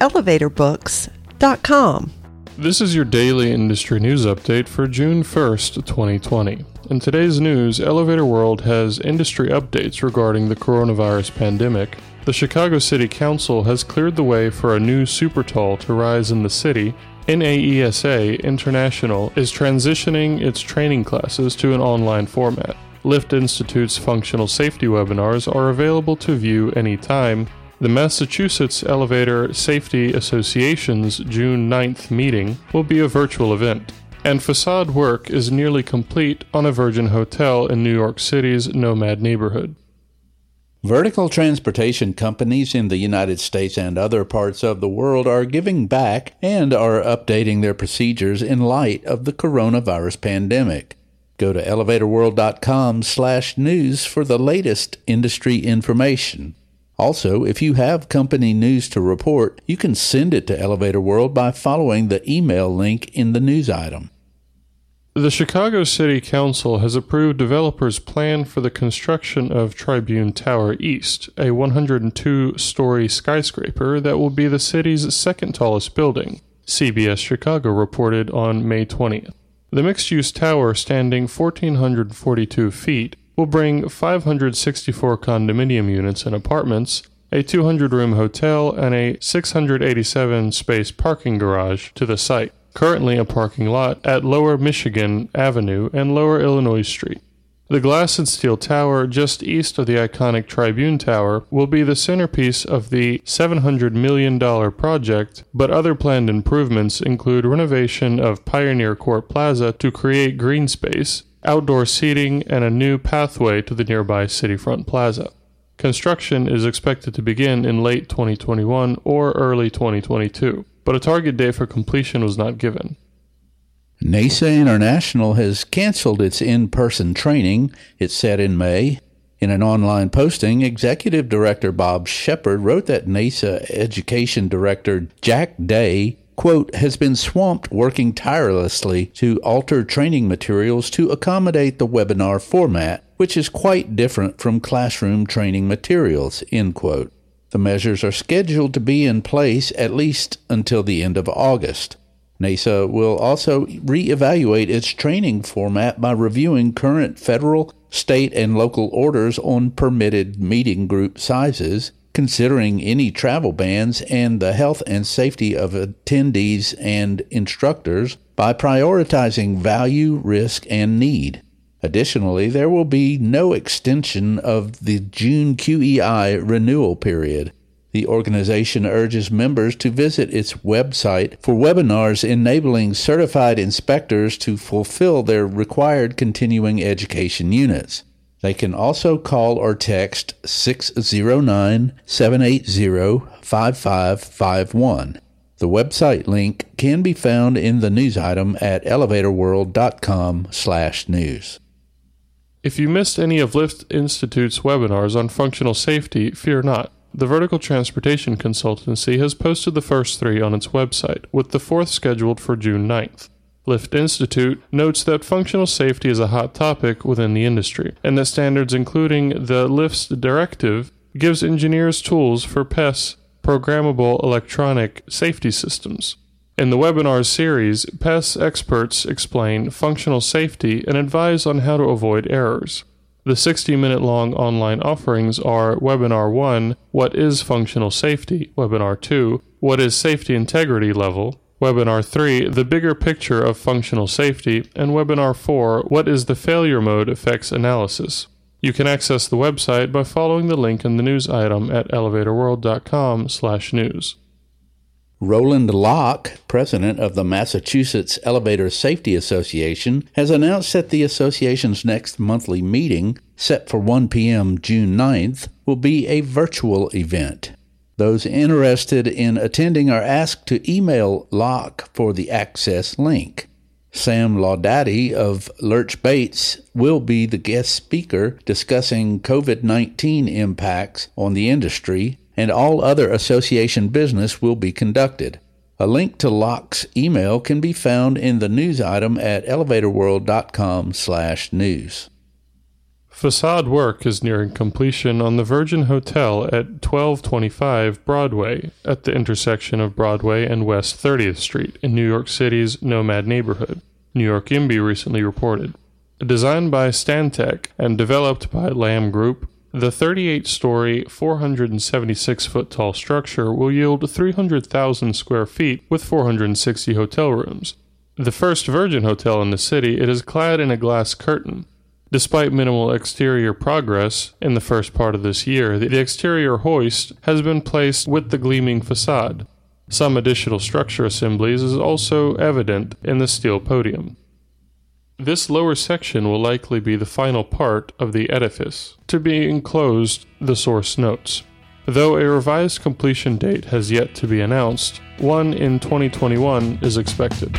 elevatorbooks.com. This is your daily industry news update for June 1st, 2020. In today's news, Elevator World has industry updates regarding the coronavirus pandemic. The Chicago City Council has cleared the way for a new super tall to rise in the city. NAESA International is transitioning its training classes to an online format. Lift Institute's functional safety webinars are available to view anytime. The Massachusetts Elevator Safety Association's June 9th meeting will be a virtual event, and facade work is nearly complete on a Virgin Hotel in New York City's Nomad neighborhood. Vertical transportation companies in the United States and other parts of the world are giving back and are updating their procedures in light of the coronavirus pandemic. Go to elevatorworld.com/news for the latest industry information. Also, if you have company news to report, you can send it to Elevator World by following the email link in the news item. The Chicago City Council has approved developers' plan for the construction of Tribune Tower East, a 102 story skyscraper that will be the city's second tallest building, CBS Chicago reported on May 20th. The mixed use tower, standing 1,442 feet, will bring 564 condominium units and apartments, a 200 room hotel, and a 687 space parking garage to the site, currently a parking lot at Lower Michigan Avenue and Lower Illinois Street. The glass and steel tower just east of the iconic Tribune Tower will be the centerpiece of the $700 million project, but other planned improvements include renovation of Pioneer Court Plaza to create green space, outdoor seating, and a new pathway to the nearby Cityfront Plaza. Construction is expected to begin in late 2021 or early 2022, but a target date for completion was not given. NAESA International has canceled its in person training it said in May. In an online posting, Executive Director Bob Shepard wrote that NAESA Education Director Jack Day quote, has been swamped working tirelessly to alter training materials to accommodate the webinar format, which is quite different from classroom training materials, end quote. The measures are scheduled to be in place at least until the end of August. NAESA will also reevaluate its training format by reviewing current federal, state, and local orders on permitted meeting group sizes considering any travel bans and the health and safety of attendees and instructors by prioritizing value, risk, and need. Additionally, there will be no extension of the June QEI renewal period. The organization urges members to visit its website for webinars enabling certified inspectors to fulfill their required continuing education units. They can also call or text 609 780 5551. The website link can be found in the news item at elevatorworld.com/news. If you missed any of Lift Institute's webinars on functional safety, fear not. The Vertical Transportation Consultancy has posted the first three on its website, with the fourth scheduled for June 9th. Lift Institute notes that functional safety is a hot topic within the industry, and that standards including the Lifts Directive gives engineers tools for PES programmable electronic safety systems. In the webinar series, PES experts explain functional safety and advise on how to avoid errors. The 60 minute long online offerings are Webinar 1, What is Functional Safety? Webinar 2, What is Safety Integrity Level? Webinar 3, The Bigger Picture of Functional Safety, and Webinar 4, What is the Failure Mode Effects Analysis. You can access the website by following the link in the news item at elevatorworld.com/news. Roland Locke, president of the Massachusetts Elevator Safety Association, has announced that the association's next monthly meeting, set for 1 p.m. June 9th, will be a virtual event. Those interested in attending are asked to email Locke for the access link. Sam Laudati of Lerch Bates will be the guest speaker discussing COVID 19 impacts on the industry, and all other association business will be conducted. A link to Locke's email can be found in the news item at elevatorworld.com/news. Facade work is nearing completion on the Virgin Hotel at 1225 Broadway at the intersection of Broadway and West 30th Street in New York City's Nomad neighborhood, New York YIMBY recently reported. Designed by Stantec and developed by Lam Group, the 38 story, 476 foot tall structure will yield 300,000 square feet with 460 hotel rooms. The first Virgin hotel in the city, it is clad in a glass curtain Despite minimal exterior progress in the first part of this year, the exterior hoist has been placed with the gleaming facade. Some additional structure assemblies is also evident in the steel podium. This lower section will likely be the final part of the edifice, to be enclosed the source notes. Though a revised completion date has yet to be announced, one in 2021 is expected.